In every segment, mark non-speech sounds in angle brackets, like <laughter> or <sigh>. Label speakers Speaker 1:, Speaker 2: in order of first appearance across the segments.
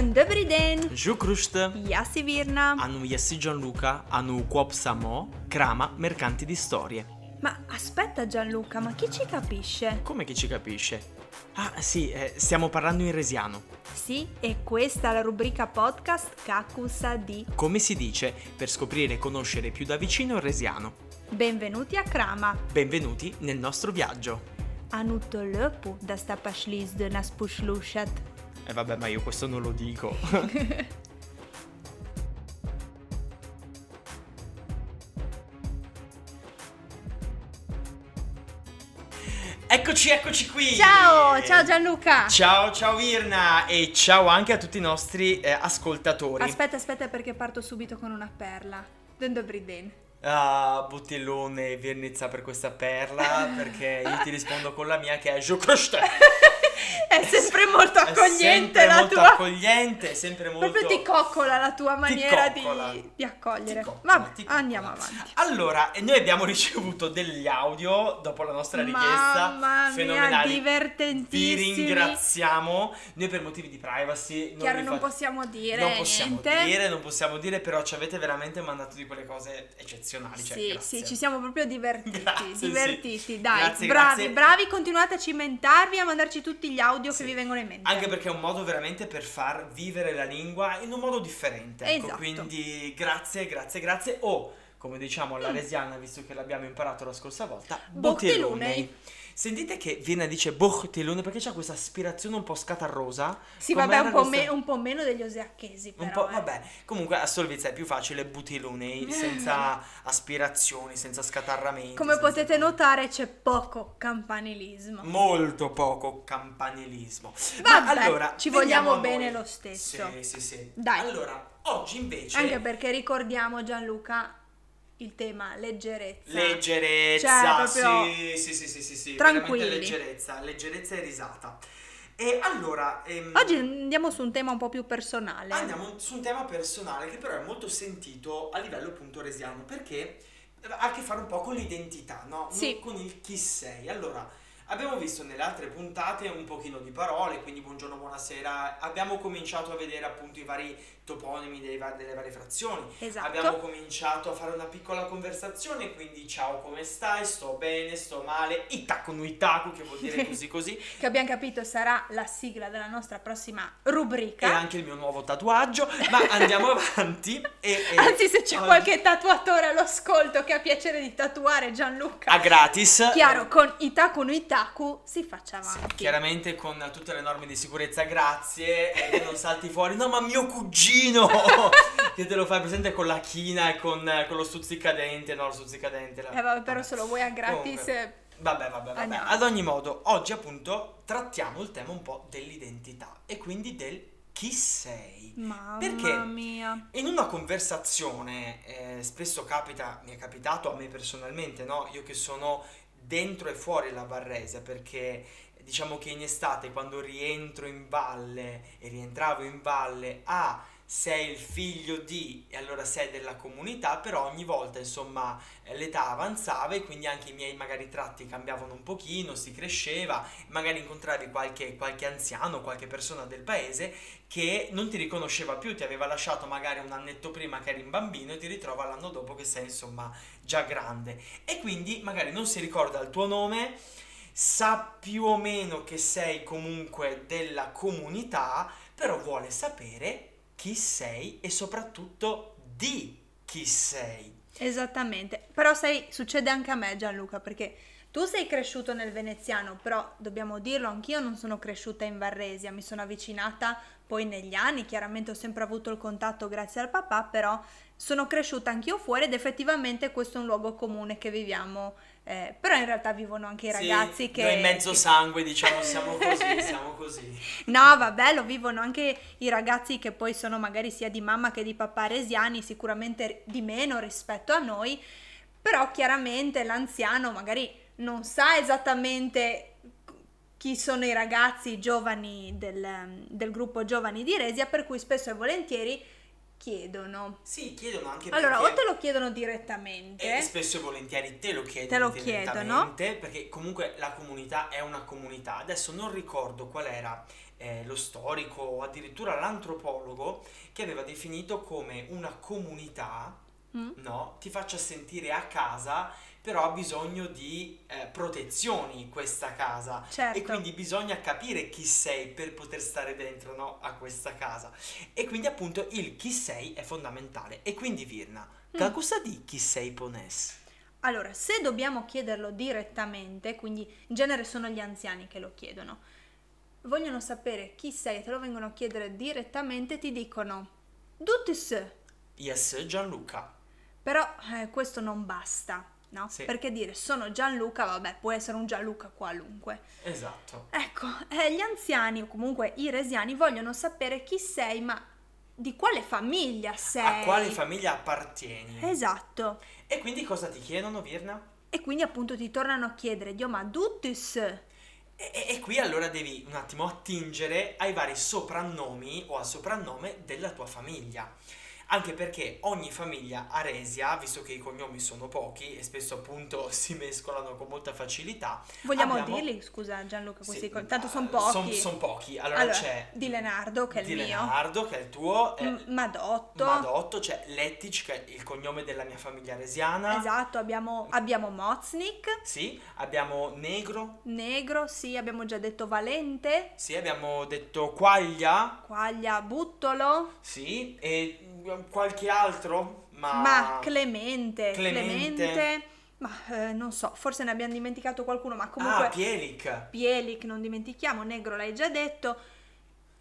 Speaker 1: Den dobry den!
Speaker 2: Žukrušt,
Speaker 1: Ja si Virna.
Speaker 2: Anu Yassi Gianluca, Anu Quop Samo, Crama, Mercanti di Storie.
Speaker 1: Ma aspetta Gianluca, ma chi ci capisce?
Speaker 2: Come chi ci capisce? Ah sì, eh, stiamo parlando in resiano.
Speaker 1: Sì, e questa è la rubrica podcast Kakusa di
Speaker 2: Come si dice per scoprire e conoscere più da vicino il resiano.
Speaker 1: Benvenuti a Krama.
Speaker 2: Benvenuti nel nostro viaggio.
Speaker 1: Anuto löpu da sta pašlis de nas pušlušat.
Speaker 2: E vabbè, ma io questo non lo dico. <laughs> Eccoci, eccoci qui!
Speaker 1: Ciao, ciao Gianluca!
Speaker 2: Ciao, ciao Virna e ciao anche a tutti i nostri eh, ascoltatori.
Speaker 1: Aspetta, aspetta perché parto subito con una perla. Dobry den.
Speaker 2: Ah, Butellone Virnizza per questa perla, perché io ti rispondo con la mia che è Giocroste. <laughs>
Speaker 1: È sempre molto accogliente
Speaker 2: sempre
Speaker 1: la
Speaker 2: molto
Speaker 1: tua...
Speaker 2: accogliente, sempre molto...
Speaker 1: Proprio ti coccola la tua maniera di, di accogliere.
Speaker 2: Coccola,
Speaker 1: Vabbè, andiamo avanti.
Speaker 2: Allora, noi abbiamo <laughs> ricevuto degli audio dopo la nostra richiesta.
Speaker 1: Mamma mia,
Speaker 2: fenomenali. Vi
Speaker 1: divertentissimi.
Speaker 2: ringraziamo. Noi per motivi di privacy non
Speaker 1: Chiaro,
Speaker 2: vi
Speaker 1: non
Speaker 2: fa-
Speaker 1: possiamo dire
Speaker 2: non possiamo
Speaker 1: niente.
Speaker 2: dire, non possiamo dire, però ci avete veramente mandato di quelle cose eccezionali. Cioè,
Speaker 1: sì,
Speaker 2: grazie.
Speaker 1: sì, ci siamo proprio divertiti. <laughs>
Speaker 2: Grazie, sì.
Speaker 1: divertiti, dai.
Speaker 2: Grazie,
Speaker 1: bravi,
Speaker 2: grazie.
Speaker 1: bravi, continuate a cimentarvi a mandarci tutti gli audio
Speaker 2: Sì.
Speaker 1: che vi vengono in mente.
Speaker 2: Anche perché è un modo veramente per far vivere la lingua in un modo differente. Ecco,
Speaker 1: Esatto.
Speaker 2: quindi grazie, grazie, grazie. O, come diciamo
Speaker 1: Mm.
Speaker 2: alla resiana, visto che l'abbiamo imparato la scorsa volta,
Speaker 1: Bottelone.
Speaker 2: Sentite che Viena dice bottelone perché c'ha questa aspirazione un po' scatarrosa.
Speaker 1: sì,
Speaker 2: Com'era
Speaker 1: vabbè, un po,
Speaker 2: questa-
Speaker 1: me- un po' meno degli oseacchesi, però.
Speaker 2: Un po',
Speaker 1: eh.
Speaker 2: vabbè, comunque a Solvizza è più facile butilone, senza <laughs> aspirazioni, senza scatarramenti.
Speaker 1: Come
Speaker 2: senza-
Speaker 1: potete notare c'è poco campanilismo.
Speaker 2: Molto poco campanilismo.
Speaker 1: Vabbè,
Speaker 2: Ma allora,
Speaker 1: ci vogliamo bene lo stesso.
Speaker 2: Sì, sì, sì.
Speaker 1: Dai.
Speaker 2: Allora, oggi invece
Speaker 1: Anche perché ricordiamo Gianluca il tema leggerezza.
Speaker 2: leggerezza,
Speaker 1: Cioè, proprio
Speaker 2: sì, sì, sì, sì, sì, sì,
Speaker 1: tranquilli.
Speaker 2: leggerezza, leggerezza e risata. E allora, ehm,
Speaker 1: Oggi andiamo su un tema un po' più personale.
Speaker 2: Andiamo su un tema personale che però è molto sentito a livello appunto resiano perché ha a che fare un po' con l'identità, no?
Speaker 1: Sì.
Speaker 2: con il chi sei. Allora, abbiamo visto nelle altre puntate un pochino di parole, quindi buongiorno, buonasera. Abbiamo cominciato a vedere appunto i vari toponimi dei delle varie frazioni.
Speaker 1: Esatto.
Speaker 2: Abbiamo cominciato a fare una piccola conversazione, quindi ciao come stai? Sto bene, sto male, itaku no itaku che vuol dire <laughs> così così.
Speaker 1: Che abbiamo capito sarà la sigla della nostra prossima rubrica.
Speaker 2: E anche il mio nuovo tatuaggio, ma andiamo <laughs> avanti. E, e
Speaker 1: Anzi, se c'è
Speaker 2: oggi-
Speaker 1: qualche tatuatore all'ascolto che ha piacere di tatuare Gianluca,
Speaker 2: a gratis.
Speaker 1: chiaro, con Itaku no Itaku si faccia
Speaker 2: Sì,
Speaker 1: avanti.
Speaker 2: chiaramente con tutte le norme di sicurezza, grazie. E non salti fuori, no, ma mio cugino! <laughs> che te lo fai presente con la china e con, con lo stuzzicadente, no, lo stuzzicadente. la-
Speaker 1: Eh, vabbè, però se lo vuoi a gratis.
Speaker 2: Comunque. Vabbè, vabbè, vabbè.
Speaker 1: Andiamo.
Speaker 2: Ad ogni modo, oggi appunto trattiamo il tema un po' dell'identità e quindi del chi sei.
Speaker 1: Mamma
Speaker 2: Perché?
Speaker 1: mia.
Speaker 2: In una conversazione eh, spesso capita, mi è capitato a me personalmente, no? Io che sono dentro e fuori la Barresia perché diciamo che in estate quando rientro in valle e rientravo in valle, ah, sei il figlio di e allora sei della comunità, però ogni volta insomma eh, l'età avanzava e quindi anche i miei magari tratti cambiavano un pochino, si cresceva, magari incontravi qualche, qualche anziano, qualche persona del paese che non ti riconosceva più, ti aveva lasciato magari un annetto prima che eri un bambino e ti ritrova l'anno dopo che sei insomma già grande. E quindi magari non si ricorda il tuo nome, sa più o meno che sei comunque della comunità, però vuole sapere chi sei e soprattutto di chi sei.
Speaker 1: Esattamente. Però sai, succede anche a me Gianluca, perché tu sei cresciuto nel veneziano, però dobbiamo dirlo, anch'io non sono cresciuta in Varresia, mi sono avvicinata poi negli anni, chiaramente ho sempre avuto il contatto grazie al papà, però sono cresciuta anch'io fuori ed effettivamente questo è un luogo comune che viviamo, eh, però in realtà vivono anche i
Speaker 2: Sì,
Speaker 1: ragazzi che...
Speaker 2: Noi mezzo sangue, diciamo, siamo <laughs> così, siamo così.
Speaker 1: No, vabbè, lo vivono anche i ragazzi che poi sono magari sia di mamma che di papà resiani, sicuramente di meno rispetto a noi, però chiaramente l'anziano magari non sa esattamente chi sono i ragazzi giovani del, del gruppo giovani di Resia, per cui spesso e volentieri chiedono.
Speaker 2: Sì, chiedono anche
Speaker 1: Allora, o te lo chiedono direttamente.
Speaker 2: E spesso e volentieri te lo chiedono
Speaker 1: Te lo
Speaker 2: direttamente, perché comunque la comunità è una comunità. Adesso non ricordo qual era eh, lo storico o addirittura l'antropologo che aveva definito come una comunità,
Speaker 1: Mm?
Speaker 2: no? Ti faccia sentire a casa, però ha bisogno di eh, protezioni questa casa.
Speaker 1: Certo.
Speaker 2: E quindi bisogna capire chi sei per poter stare dentro no, a questa casa. E quindi appunto il chi sei è fondamentale. E quindi Virna, che
Speaker 1: Mm.
Speaker 2: cosa di chi sei pones?
Speaker 1: Allora, se dobbiamo chiederlo direttamente, quindi in genere sono gli anziani che lo chiedono, vogliono sapere chi sei, te lo vengono a chiedere direttamente, ti dicono Dutis,
Speaker 2: Yes, Gianluca.
Speaker 1: però eh, questo non basta, no?
Speaker 2: Sì.
Speaker 1: Perché dire sono Gianluca, vabbè, può essere un Gianluca qualunque.
Speaker 2: Esatto.
Speaker 1: Ecco, eh, gli anziani o comunque i resiani vogliono sapere chi sei, ma di quale famiglia sei.
Speaker 2: A quale famiglia appartieni?
Speaker 1: Esatto.
Speaker 2: E quindi cosa ti chiedono, Virna?
Speaker 1: E quindi appunto ti tornano a chiedere, Dio, ma Dutis,
Speaker 2: E, e- e qui allora devi un attimo attingere ai vari soprannomi o al soprannome della tua famiglia. Anche perché ogni famiglia aresia, visto che i cognomi sono pochi e spesso appunto <laughs> si mescolano con molta facilità.
Speaker 1: vogliamo
Speaker 2: abbiamo-
Speaker 1: dirli? Scusa Gianluca, questi
Speaker 2: Sì,
Speaker 1: co- tanto sono pochi.
Speaker 2: Son, son pochi. Allora,
Speaker 1: Allora,
Speaker 2: c'è
Speaker 1: di Leonardo, che è il
Speaker 2: di
Speaker 1: mio.
Speaker 2: Leonardo, che è il tuo, eh,
Speaker 1: M- Madotto.
Speaker 2: Madotto, c'è Lettic, che è il cognome della mia famiglia aresiana.
Speaker 1: Esatto, abbiamo, abbiamo Moznik,
Speaker 2: Sì, abbiamo Negro,
Speaker 1: Negro, sì, abbiamo già detto Valente,
Speaker 2: sì, abbiamo detto Quaglia,
Speaker 1: Quaglia, Buttolo,
Speaker 2: sì, e qualche altro, ma...
Speaker 1: ma Clemente,
Speaker 2: Clemente.
Speaker 1: Clemente, ma eh, non so, forse ne abbiamo dimenticato qualcuno, ma comunque
Speaker 2: Ah, Pielic.
Speaker 1: Pielic non dimentichiamo, Negro l'hai già detto.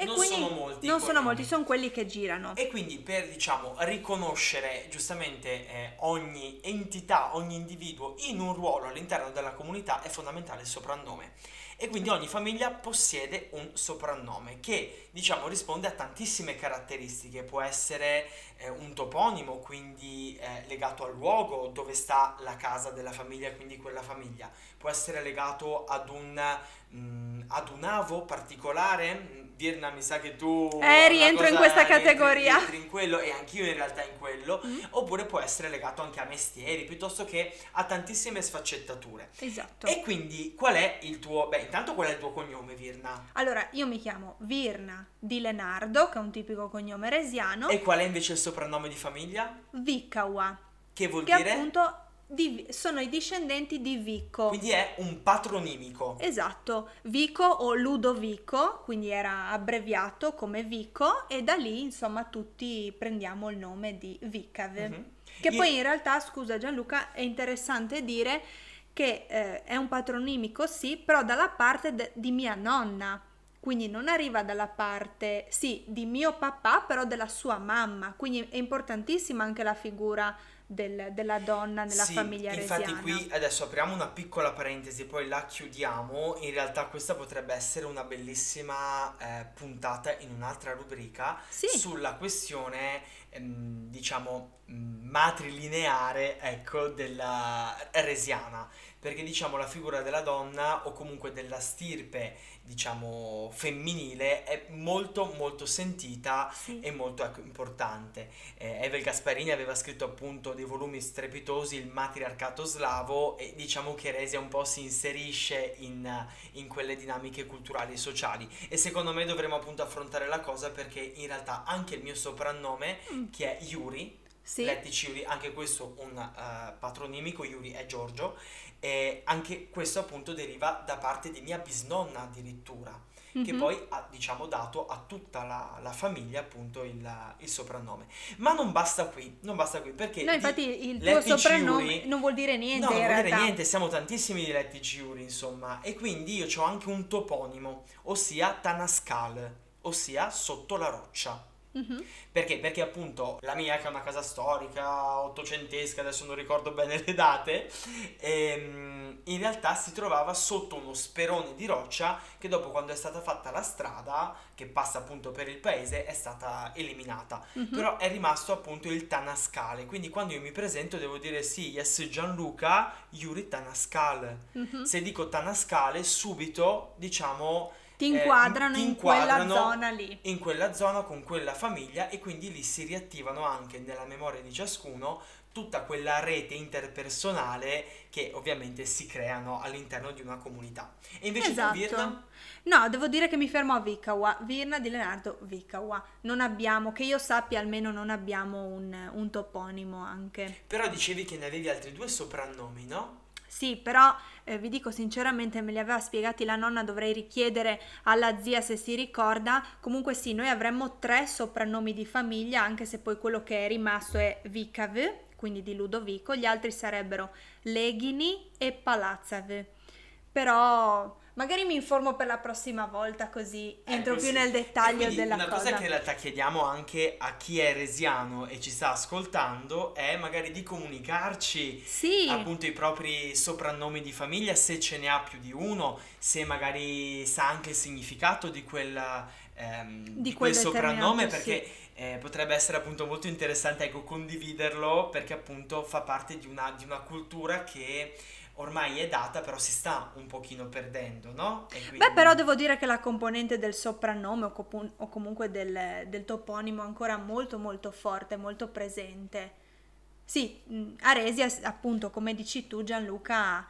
Speaker 1: E
Speaker 2: Non
Speaker 1: quindi
Speaker 2: sono molti
Speaker 1: non sono molti, sono quelli che girano.
Speaker 2: E quindi per, diciamo, riconoscere giustamente eh, ogni entità, ogni individuo in un ruolo all'interno della comunità è fondamentale il soprannome. E quindi ogni famiglia possiede un soprannome che, diciamo, risponde a tantissime caratteristiche. Può essere eh, un toponimo, quindi eh, legato al luogo dove sta la casa della famiglia, quindi quella famiglia. Può essere legato ad un, mm, ad un avo particolare. Virna, mi sa che tu...
Speaker 1: Eh, rientro in questa
Speaker 2: rientri-
Speaker 1: categoria.
Speaker 2: rientri in quello e anch'io in realtà in quello.
Speaker 1: Mm.
Speaker 2: Oppure può essere legato anche a mestieri, piuttosto che a tantissime sfaccettature.
Speaker 1: Esatto.
Speaker 2: E quindi qual è il tuo... Beh, intanto qual è il tuo cognome, Virna?
Speaker 1: Allora, io mi chiamo Virna di Lenardo, che è un tipico cognome resiano,
Speaker 2: E qual è invece il soprannome di famiglia?
Speaker 1: Viccaua,
Speaker 2: Che vuol
Speaker 1: che
Speaker 2: dire?
Speaker 1: appunto di- sono i discendenti di Vicco.
Speaker 2: Quindi è un patronimico.
Speaker 1: Esatto, Vico o Ludovico, quindi era abbreviato come Vico e da lì insomma tutti prendiamo il nome di Vicave.
Speaker 2: Mhm.
Speaker 1: Che
Speaker 2: Io-
Speaker 1: poi in realtà, scusa Gianluca, è interessante dire che eh, è un patronimico sì, però dalla parte de- di mia nonna. Quindi non arriva dalla parte, sì, di mio papà, però della sua mamma. Quindi è importantissima anche la figura del- della donna nella
Speaker 2: Sì,
Speaker 1: famiglia
Speaker 2: infatti
Speaker 1: resiana.
Speaker 2: qui adesso apriamo una piccola parentesi, poi la chiudiamo. In realtà questa potrebbe essere una bellissima eh, puntata in un'altra rubrica
Speaker 1: Sì.
Speaker 2: sulla questione, ehm, diciamo, mh, matrilineare, ecco, della resiana. Perché diciamo la figura della donna o comunque della stirpe, diciamo, femminile è molto molto sentita
Speaker 1: Sì.
Speaker 2: e molto ecco, importante. Eh, Evel Gasparini aveva scritto appunto dei volumi strepitosi, il matriarcato slavo, e diciamo che Resia un po' si inserisce in, in quelle dinamiche culturali e sociali. E secondo me dovremmo appunto affrontare la cosa perché in realtà anche il mio soprannome,
Speaker 1: Mm.
Speaker 2: Che è Yuri,
Speaker 1: Sì.
Speaker 2: Lettici Yuri, anche questo un eh, patronimico, Yuri è Giorgio, e anche questo appunto deriva da parte di mia bisnonna addirittura che
Speaker 1: Mhm.
Speaker 2: poi ha diciamo dato a tutta la, la famiglia appunto il, il soprannome ma non basta qui non basta qui perché
Speaker 1: No, infatti il tuo
Speaker 2: Letti
Speaker 1: soprannome
Speaker 2: Ciuri-
Speaker 1: non vuol dire niente
Speaker 2: no non vuol dire
Speaker 1: realtà.
Speaker 2: niente siamo tantissimi di Letti Ciuri insomma e quindi io ho anche un toponimo ossia Tanascal ossia sotto la roccia
Speaker 1: Mhm.
Speaker 2: perché? Perché appunto la mia, che è una casa storica, ottocentesca, adesso non ricordo bene le date, ehm, in realtà si trovava sotto uno sperone di roccia che dopo quando è stata fatta la strada, che passa appunto per il paese, è stata eliminata.
Speaker 1: Mhm.
Speaker 2: Però è rimasto appunto il Tanascale, quindi quando io mi presento devo dire sì, yes Gianluca, Yuri Tanascal.
Speaker 1: Mhm.
Speaker 2: Se dico Tanascale, subito diciamo
Speaker 1: ti inquadrano,
Speaker 2: ti
Speaker 1: in quella
Speaker 2: inquadrano
Speaker 1: zona lì.
Speaker 2: in quella zona con quella famiglia e quindi lì si riattivano anche nella memoria di ciascuno tutta quella rete interpersonale che ovviamente si creano all'interno di una comunità. E invece
Speaker 1: Esatto.
Speaker 2: tu Virna?
Speaker 1: No, devo dire che mi fermo a Vikawa. Virna di Leonardo Vikawa. Non abbiamo, che io sappia almeno non abbiamo un, un toponimo anche.
Speaker 2: Però dicevi che ne avevi altri due soprannomi, no?
Speaker 1: Sì, però eh, vi dico sinceramente, me li aveva spiegati la nonna, dovrei richiedere alla zia se si ricorda. Comunque sì, noi avremmo tre soprannomi di famiglia, anche se poi quello che è rimasto è Vikav, quindi di Ludovico, gli altri sarebbero Leghini e Palazzav. Però magari mi informo per la prossima volta così entro
Speaker 2: Ecco,
Speaker 1: più
Speaker 2: sì.
Speaker 1: nel dettaglio
Speaker 2: quindi
Speaker 1: della
Speaker 2: una cosa
Speaker 1: cosa.
Speaker 2: che in realtà chiediamo anche a chi è resiano e ci sta ascoltando è magari di comunicarci
Speaker 1: Sì,
Speaker 2: appunto i propri soprannomi di famiglia, se ce ne ha più di uno, se magari sa anche il significato di quella ehm, di,
Speaker 1: quel
Speaker 2: quel soprannome, perché eh, potrebbe essere appunto molto interessante ecco, condividerlo perché appunto fa parte di una, di una cultura che ormai è data, però si sta un pochino perdendo, no? E
Speaker 1: Beh,
Speaker 2: quindi-
Speaker 1: però devo dire che la componente del soprannome o, copu- o comunque del, del toponimo è ancora molto molto forte, molto presente. Sì, mh, Aresia, s- appunto, come dici tu Gianluca,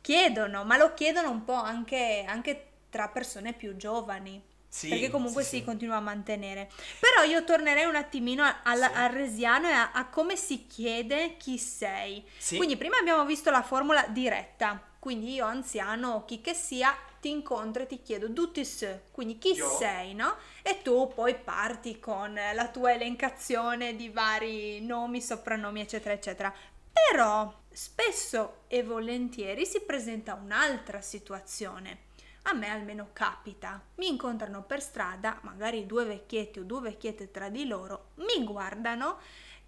Speaker 1: chiedono, ma lo chiedono un po' anche, anche tra persone più giovani.
Speaker 2: Sì,
Speaker 1: perché comunque
Speaker 2: sì,
Speaker 1: si
Speaker 2: sì.
Speaker 1: continua a mantenere. Però io tornerei un attimino alla-
Speaker 2: Sì.
Speaker 1: al resiano e a, a come si chiede chi sei. Quindi prima abbiamo visto la formula diretta, quindi io anziano o chi che sia ti incontro e ti chiedo tu ti sei, quindi chi
Speaker 2: Io?
Speaker 1: sei, no? E tu poi parti con la tua elencazione di vari nomi, soprannomi, eccetera, eccetera. Però spesso e volentieri si presenta un'altra situazione. A me almeno capita. Mi incontrano per strada, magari due vecchietti o due vecchiette tra di loro, mi guardano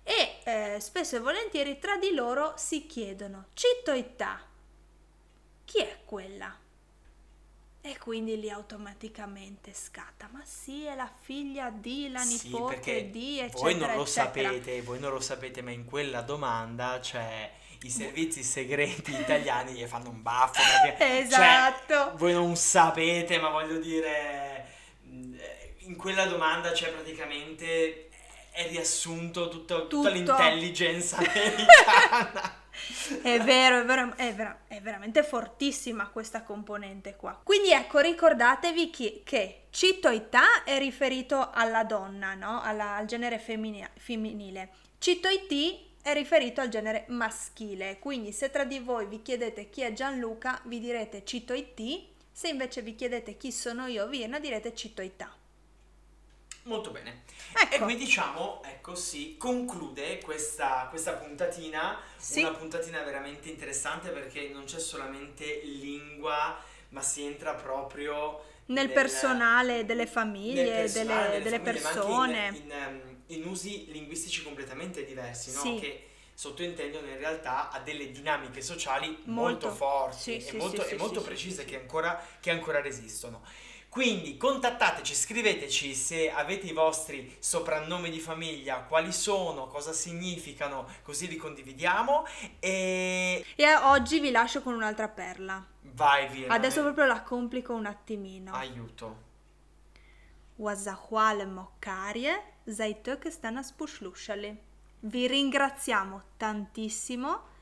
Speaker 1: e eh, spesso e volentieri tra di loro si chiedono Citto Itta, chi è quella? E quindi lì automaticamente scatta, ma sì, è la figlia di, la
Speaker 2: Sì,
Speaker 1: nipote di, eccetera,
Speaker 2: voi non lo
Speaker 1: eccetera.
Speaker 2: sapete, voi non lo sapete, ma in quella domanda c'è i servizi segreti italiani gli fanno un baffo perché <laughs> cioè,
Speaker 1: Esatto.
Speaker 2: voi non sapete, ma voglio dire mh, in quella domanda c'è praticamente è riassunto tutto- tutta
Speaker 1: Tutto.
Speaker 2: l'intelligence <laughs> americana.
Speaker 1: È vero, è, vero- è vera- è veramente fortissima questa componente qua. Quindi ecco, ricordatevi chi- che Citoità è riferito alla donna, no? Alla- al genere femmini- femminile. Citoiti è riferito al genere maschile. Quindi se tra di voi vi chiedete chi è Gianluca, vi direte Citoiti. Se invece vi chiedete chi sono io, Virna, direte Citoità.
Speaker 2: Molto bene. E
Speaker 1: Ecco.
Speaker 2: qui diciamo, ecco si conclude questa, questa puntatina,
Speaker 1: Sì.
Speaker 2: una puntatina veramente interessante perché non c'è solamente lingua, ma si entra proprio
Speaker 1: Nel
Speaker 2: nel-
Speaker 1: personale delle famiglie,
Speaker 2: personale,
Speaker 1: delle, delle
Speaker 2: famiglie, ma anche
Speaker 1: persone.
Speaker 2: in, in, ehm, in usi linguistici completamente diversi, no?
Speaker 1: Sì.
Speaker 2: che sottointendono in realtà a delle dinamiche sociali
Speaker 1: Molto.
Speaker 2: molto, forti
Speaker 1: Sì,
Speaker 2: e
Speaker 1: sì,
Speaker 2: molto, e molto precise che, ancora, che ancora resistono. Quindi contattateci, scriveteci se avete i vostri soprannomi di famiglia, quali sono, cosa significano, così li condividiamo e
Speaker 1: E oggi vi lascio con un'altra perla.
Speaker 2: vai via.
Speaker 1: Adesso proprio la complico un attimino.
Speaker 2: aiuto.
Speaker 1: Wazahwale mokarie, zaitok stana spushlushali. Vi ringraziamo tantissimo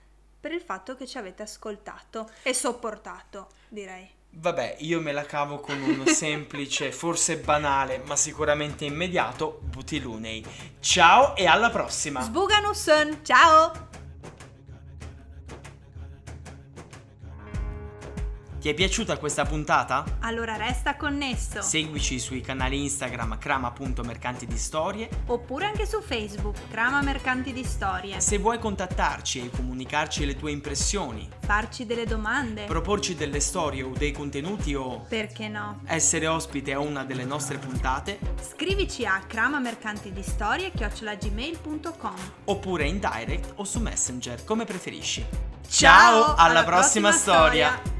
Speaker 1: per il fatto che ci avete ascoltato e sopportato, direi.
Speaker 2: Vabbè, io me la cavo con un <laughs> semplice, forse banale, ma sicuramente immediato Butilunei. Ciao e alla prossima!
Speaker 1: Sbuganusun, ciao!
Speaker 2: Ti è piaciuta questa puntata?
Speaker 1: Allora resta connesso.
Speaker 2: Seguici sui canali Instagram crama.mercanti di storie.
Speaker 1: Oppure anche su Facebook, Crama Mercanti di Storie.
Speaker 2: Se vuoi contattarci e comunicarci le tue impressioni,
Speaker 1: Farci delle domande.
Speaker 2: proporci delle storie o dei contenuti o
Speaker 1: Perché no?
Speaker 2: essere ospite a una delle nostre puntate,
Speaker 1: Scrivici a cramamercantidistorie.gmail.com
Speaker 2: oppure in direct o su Messenger, come preferisci. Ciao, alla,
Speaker 1: alla
Speaker 2: prossima,
Speaker 1: prossima
Speaker 2: storia.
Speaker 1: storia.